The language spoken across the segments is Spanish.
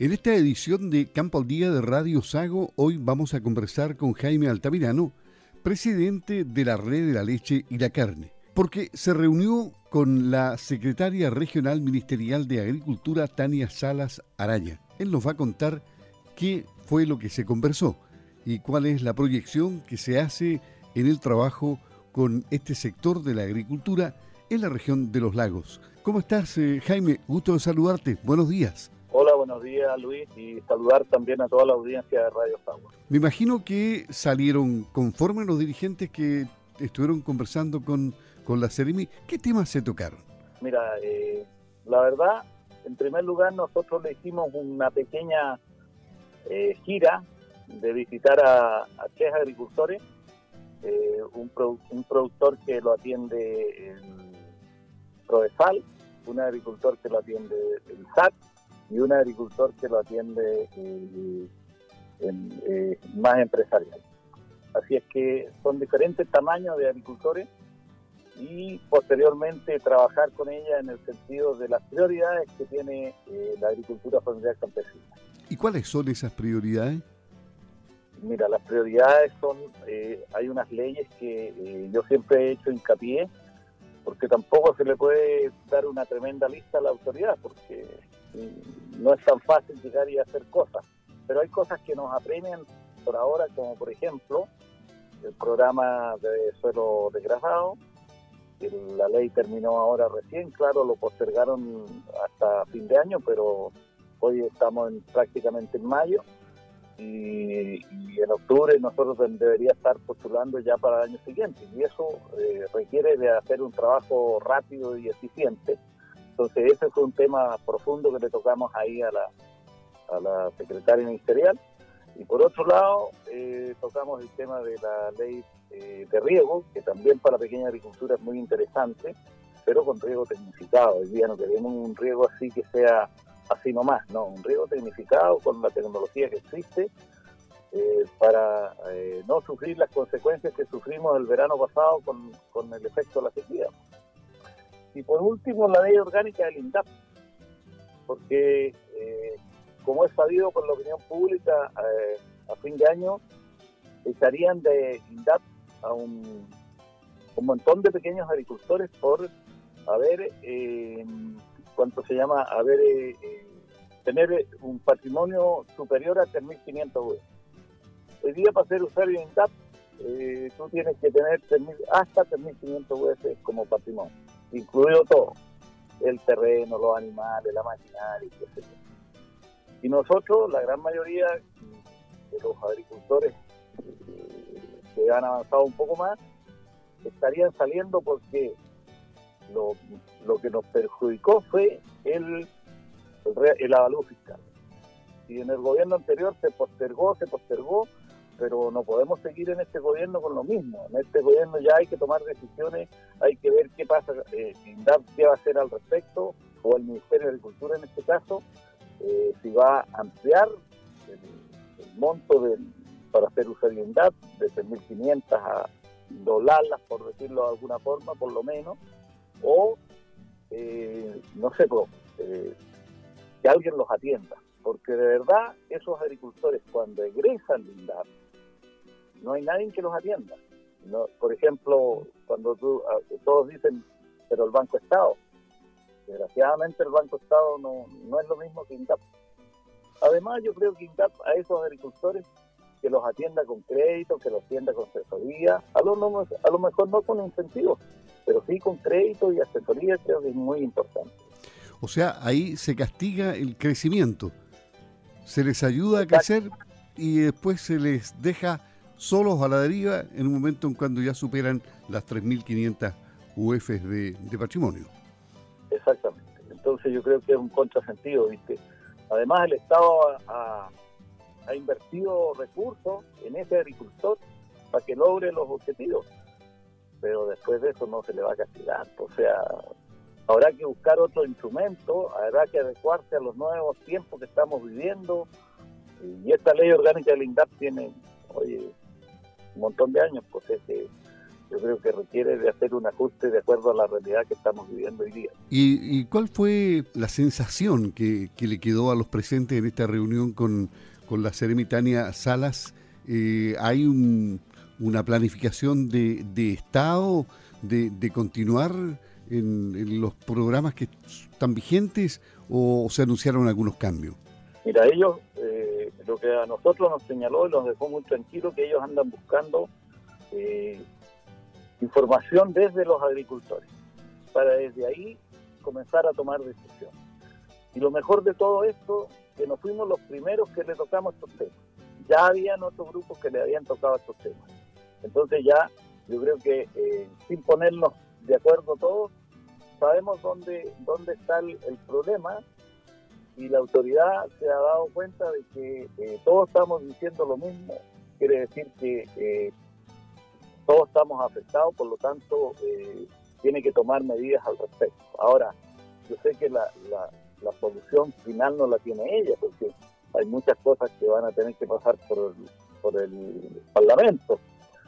En esta edición de Campo al Día de Radio Sago, hoy vamos a conversar con Jaime Altamirano, presidente de la Red de la Leche y la Carne, porque se reunió con la secretaria regional ministerial de Agricultura, Tania Salas Araya. Él nos va a contar qué fue lo que se conversó y cuál es la proyección que se hace en el trabajo con este sector de la agricultura en la región de los lagos. ¿Cómo estás, eh, Jaime? Gusto de saludarte. Buenos días. Buenos días Luis y saludar también a toda la audiencia de Radio Sagua. Me imagino que salieron conforme los dirigentes que estuvieron conversando con, con la Ceremi. ¿Qué temas se tocaron? Mira, eh, la verdad, en primer lugar nosotros le hicimos una pequeña eh, gira de visitar a, a tres agricultores, eh, un, un productor que lo atiende en Prodesal, un agricultor que lo atiende en SAC y un agricultor que lo atiende eh, en, eh, más empresarial. Así es que son diferentes tamaños de agricultores y posteriormente trabajar con ella en el sentido de las prioridades que tiene eh, la agricultura familiar campesina. ¿Y cuáles son esas prioridades? Mira, las prioridades son, hay unas leyes que yo siempre he hecho hincapié, porque tampoco se le puede dar una tremenda lista a la autoridad, porque no es tan fácil llegar y hacer cosas, pero hay cosas que nos apremian por ahora, como por ejemplo el programa de suelo degradado, que la ley terminó ahora recién, claro, lo postergaron hasta fin de año, pero hoy estamos en, prácticamente en mayo y, en octubre nosotros debería estar postulando ya para el año siguiente y eso eh, requiere de hacer un trabajo rápido y eficiente entonces ese fue un tema profundo que le tocamos ahí a la, a la secretaria ministerial. Y por otro lado, eh, tocamos el tema de la ley eh, de riego, que también para pequeña agricultura es muy interesante, pero con riego tecnificado. Hoy día no queremos un riego así que sea así nomás, no, un riego tecnificado con la tecnología que existe eh, para no sufrir las consecuencias que sufrimos el verano pasado con, con el efecto de la sequía. Y por último, la ley orgánica del INDAP, porque eh, como es sabido por la opinión pública, eh, a fin de año echarían de INDAP a un, montón de pequeños agricultores por haber, eh, ¿cuánto se llama? Haber, eh, tener un patrimonio superior a 3.500 UF. Hoy día para ser usuario de INDAP, tú tienes que tener hasta 3.500 UF como patrimonio incluido todo, el terreno, los animales, la maquinaria, etc. Y nosotros, la gran mayoría de los agricultores que han avanzado un poco más, estarían saliendo porque lo, lo que nos perjudicó fue el, el, el avalúo fiscal. Y en el gobierno anterior se postergó, se postergó, pero no podemos seguir en este gobierno con lo mismo. En este gobierno ya hay que tomar decisiones, hay que ver qué pasa, eh, qué va a hacer al respecto, o el Ministerio de Agricultura en este caso, eh, si va a ampliar el, monto para hacer uso de INDAP de 3.500 a doblarlas, por decirlo de alguna forma, por lo menos, o, eh, no sé, cómo, eh, que alguien los atienda. Porque de verdad, esos agricultores cuando egresan de INDAP, no hay nadie que los atienda. No, por ejemplo, cuando tú, ah, todos dicen, pero el Banco Estado, desgraciadamente el Banco Estado no, no es lo mismo que INDAP. Además, yo creo que INDAP a esos agricultores que los atienda con crédito, que los atienda con asesoría, a lo, a lo mejor no con incentivos, pero sí con crédito y asesoría, creo que es muy importante. O sea, ahí se castiga el crecimiento, se les ayuda a crecer y después se les deja solos a la deriva en un momento en cuando ya superan las 3.500 UFs de, de patrimonio. Exactamente. Entonces yo creo que es un contrasentido, ¿viste? Además el Estado ha, ha invertido recursos en ese agricultor para que logre los objetivos, pero después de eso no se le va a castigar. O sea, habrá que buscar otro instrumento, habrá que adecuarse a los nuevos tiempos que estamos viviendo, y esta ley orgánica del INDAP tiene, oye, un montón de años, pues es yo creo que requiere de hacer un ajuste de acuerdo a la realidad que estamos viviendo hoy día. ¿Y, cuál fue la sensación que, le quedó a los presentes en esta reunión con, con la Seremitania Salas? Eh, ¿Hay una planificación de, Estado de, continuar en, los programas que están vigentes o se anunciaron algunos cambios? Mira, ellos, eh, lo que a nosotros nos señaló y nos dejó muy tranquilos, que ellos andan buscando eh, información desde los agricultores, para desde ahí comenzar a tomar decisiones. Y lo mejor de todo esto, que nos fuimos los primeros que le tocamos estos temas. Ya habían otros grupos que le habían tocado estos temas. Entonces ya yo creo que eh, sin ponernos de acuerdo todos, sabemos dónde, dónde está el, problema y la autoridad se ha dado cuenta de que eh, todos estamos diciendo lo mismo. Quiere decir que eh, todos estamos afectados, por lo tanto, eh, tiene que tomar medidas al respecto. Ahora, yo sé que la, la, solución final no la tiene ella, porque hay muchas cosas que van a tener que pasar por el, por el Parlamento.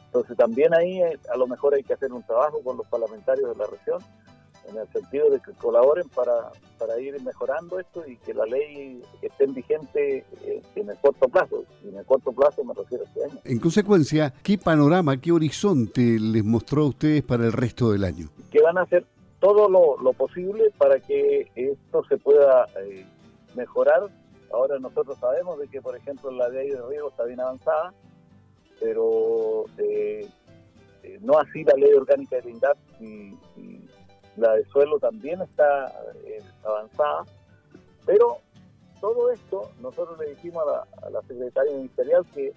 Entonces también ahí eh, a lo mejor hay que hacer un trabajo con los parlamentarios de la región en el sentido de que colaboren para, para ir mejorando esto y que la ley esté vigente eh, en el corto plazo. Y en el corto plazo me refiero a este año. En consecuencia, ¿qué panorama, qué horizonte les mostró a ustedes para el resto del año? Que van a hacer todo lo, posible para que esto se pueda eh, mejorar. Ahora nosotros sabemos de que, por ejemplo, la ley de riego está bien avanzada, pero eh, no así la ley orgánica de INDAP y la de suelo también está eh, avanzada, pero todo esto nosotros le dijimos a la, secretaria ministerial que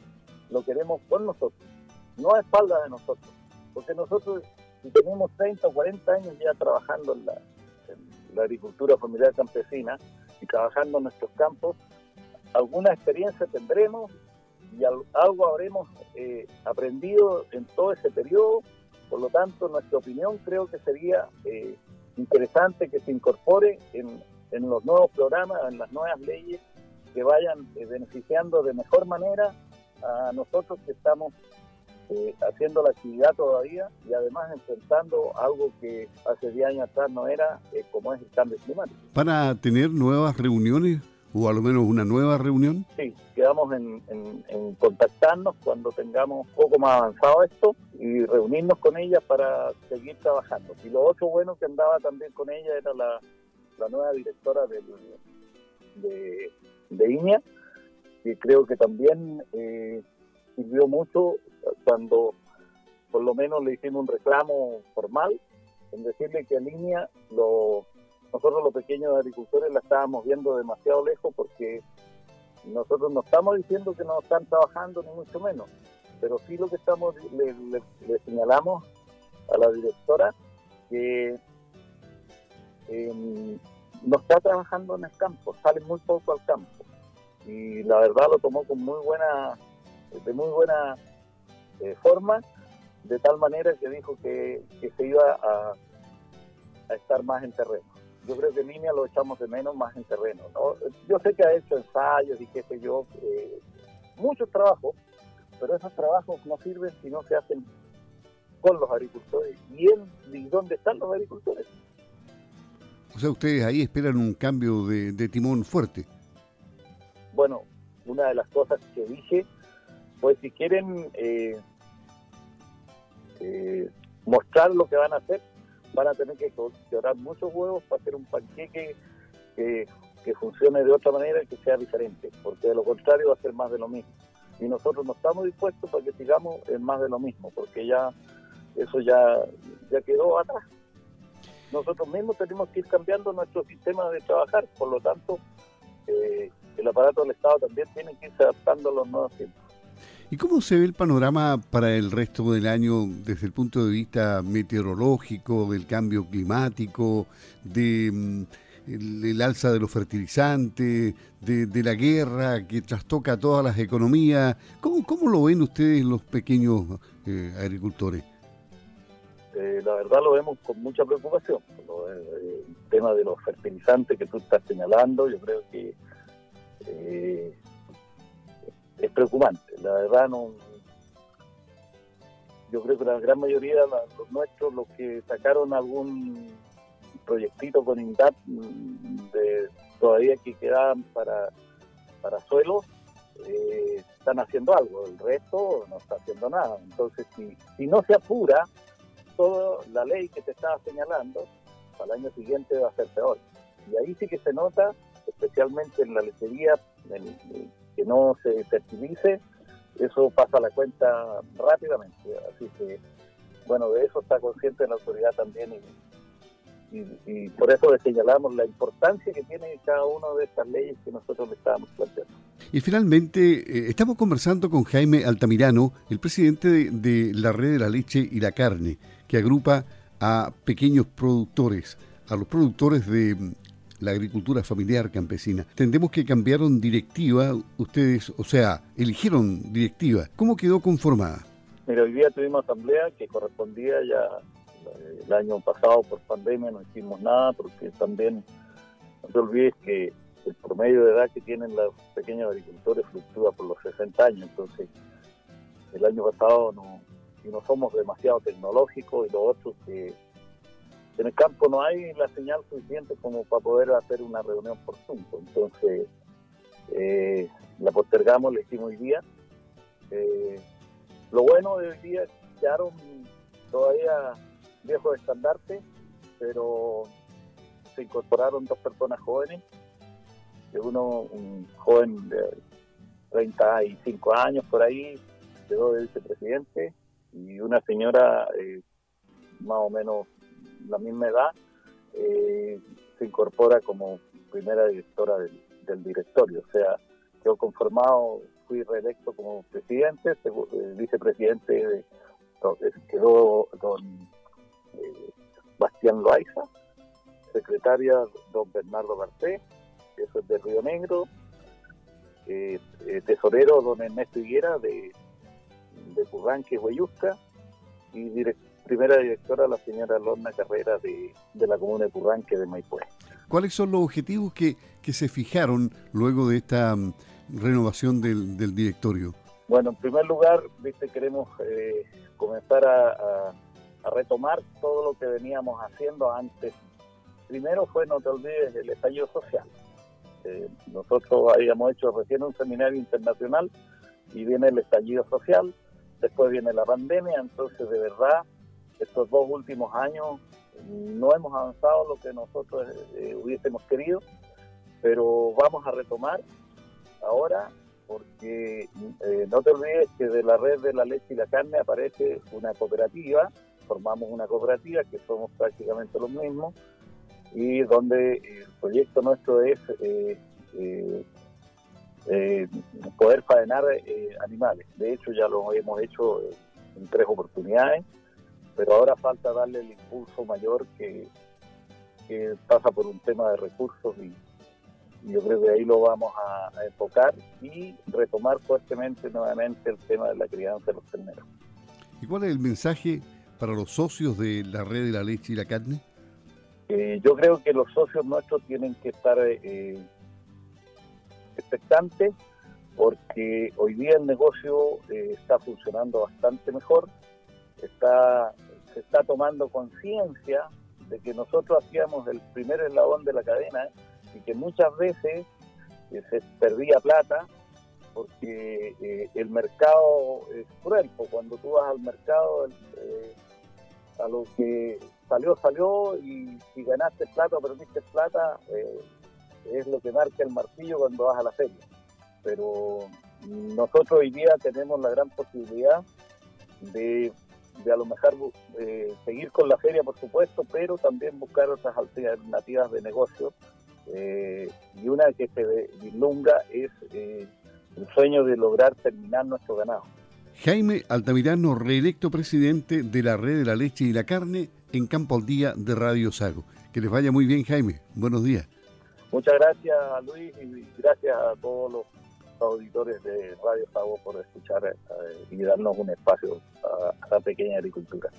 lo queremos por nosotros, no a espaldas de nosotros, porque nosotros si tenemos 30 o 40 años ya trabajando en la, agricultura familiar campesina y trabajando en nuestros campos, alguna experiencia tendremos y algo habremos eh, aprendido en todo ese periodo por lo tanto, nuestra opinión creo que sería eh, interesante que se incorpore en, los nuevos programas, en las nuevas leyes, que vayan eh, beneficiando de mejor manera a nosotros que estamos eh, haciendo la actividad todavía y además enfrentando algo que hace 10 años atrás no era, como es el cambio climático. ¿Para tener nuevas reuniones o a menos una nueva reunión? Sí, quedamos en, contactarnos cuando tengamos un poco más avanzado esto y reunirnos con ella para seguir trabajando. Y lo otro bueno que andaba también con ella era la, nueva directora de, de INEA, que creo que también eh, sirvió mucho cuando por lo menos le hicimos un reclamo formal en decirle que a línea lo nosotros los pequeños agricultores la estábamos viendo demasiado lejos porque nosotros no estamos diciendo que no están trabajando ni mucho menos, pero sí lo que estamos le, señalamos a la directora que em, no está trabajando en el campo, sale muy poco al campo. Y la verdad lo tomó con muy buena de muy buena eh, forma de tal manera que dijo que, se iba a estar más en terreno yo creo que línea lo echamos de menos más en terreno. ¿no? Yo sé que ha hecho ensayos y qué sé yo, eh, muchos trabajos, pero esos trabajos no sirven si no se hacen con los agricultores. ¿Y, ¿y dónde están los agricultores? O sea, ustedes ahí esperan un cambio de, timón fuerte. Bueno, una de las cosas que dije, pues si quieren eh, eh, mostrar lo que van a hacer, van a tener que llorar muchos huevos para hacer un panqueque que, funcione de otra manera y que sea diferente, porque de lo contrario va a ser más de lo mismo. Y nosotros no estamos dispuestos para que sigamos en más de lo mismo, porque ya eso ya, ya quedó atrás. Nosotros mismos tenemos que ir cambiando nuestro sistema de trabajar, por lo tanto, eh, el aparato del Estado también tiene que irse adaptando a los nuevos tiempos. ¿Y cómo se ve el panorama para el resto del año desde el punto de vista meteorológico, del cambio climático, de mm, el, alza de los fertilizantes, de, la guerra que trastoca todas las economías? ¿Cómo, cómo lo ven ustedes los pequeños eh, agricultores? Eh, la verdad lo vemos con mucha preocupación. Eh, el tema de los fertilizantes que tú estás señalando, yo creo que es preocupante. La verdad no yo creo que la gran mayoría de los nuestros, los que sacaron algún proyectito con INDAP mm, de todavía que quedaban para, para suelos, eh, están haciendo algo, el resto no está haciendo nada. Entonces, si, si no se apura, toda la ley que te estaba señalando, al año siguiente va a ser peor. Y ahí sí que se nota, especialmente en la lechería, que no se fertilice, eso pasa a la cuenta rápidamente. Así que, bueno, de eso está consciente la autoridad también y, por eso le señalamos la importancia que tiene cada una de estas leyes que nosotros le estábamos planteando. Y finalmente, eh, estamos conversando con Jaime Altamirano, el presidente de, la Red de la Leche y la Carne, que agrupa a pequeños productores, a los productores de la agricultura familiar campesina. Entendemos que cambiaron directiva, ustedes, o sea, eligieron directiva. ¿Cómo quedó conformada? Mira, hoy día tuvimos asamblea que correspondía ya el año pasado por pandemia, no hicimos nada porque también no te olvides que el promedio de edad que tienen los pequeños agricultores fluctúa por los 60 años, entonces el año pasado no, y no somos demasiado tecnológicos y lo otro que en el campo no hay la señal suficiente como para poder hacer una reunión por Zoom. Entonces, eh, la postergamos, le hicimos hoy día. Eh, lo bueno de hoy día es que quedaron todavía viejos estandartes, pero se incorporaron dos personas jóvenes, uno un joven de 35 años por ahí, quedó de vicepresidente, y una señora eh, más o menos la misma edad, eh, se incorpora como primera directora del, directorio. O sea, quedó conformado, fui reelecto como presidente, eh, vicepresidente quedó don eh, Bastián Loaiza, secretaria don Bernardo Garcés, eso es de Río Negro, tesorero don Ernesto Higuera de, de Curranque, Huayusca, y director primera directora, la señora Lorna Carrera de, la comuna de Curranque de Maipú. ¿Cuáles son los objetivos que, se fijaron luego de esta mm, renovación del, directorio? Bueno, en primer lugar, viste, queremos eh, comenzar a, retomar todo lo que veníamos haciendo antes. Primero fue, no te olvides, el estallido social. Eh, nosotros habíamos hecho recién un seminario internacional y viene el estallido social, después viene la pandemia, entonces de verdad estos dos últimos años no hemos avanzado lo que nosotros eh, hubiésemos querido, pero vamos a retomar ahora porque eh, no te olvides que de la red de la leche y la carne aparece una cooperativa, formamos una cooperativa que somos prácticamente los mismos y donde el proyecto nuestro es eh, poder faenar animales. De hecho ya lo hemos hecho en tres oportunidades pero ahora falta darle el impulso mayor que, pasa por un tema de recursos y, yo creo que ahí lo vamos a, enfocar y retomar fuertemente nuevamente el tema de la crianza de los terneros. ¿Y cuál es el mensaje para los socios de la red de la leche y la carne? Eh, yo creo que los socios nuestros tienen que estar eh, expectantes porque hoy día el negocio eh, está funcionando bastante mejor, está se está tomando conciencia de que nosotros hacíamos el primer eslabón de la cadena y que muchas veces eh, se perdía plata porque eh, el mercado es cruel, cuando tú vas al mercado eh, a lo que salió, salió y si ganaste plata o perdiste plata es lo que marca el martillo cuando vas a la feria. Pero nosotros hoy día tenemos la gran posibilidad de de a lo mejor eh, seguir con la feria, por supuesto, pero también buscar otras alternativas de negocio. Eh, y una que se vislumbra es eh, el sueño de lograr terminar nuestro ganado. Jaime Altamirano, reelecto presidente de la Red de la Leche y la Carne en Campo al Día de Radio Sago. Que les vaya muy bien, Jaime. Buenos días. Muchas gracias, Luis, y gracias a todos los auditores de Radio Sago por escuchar y darnos un espacio a la pequeña agricultura.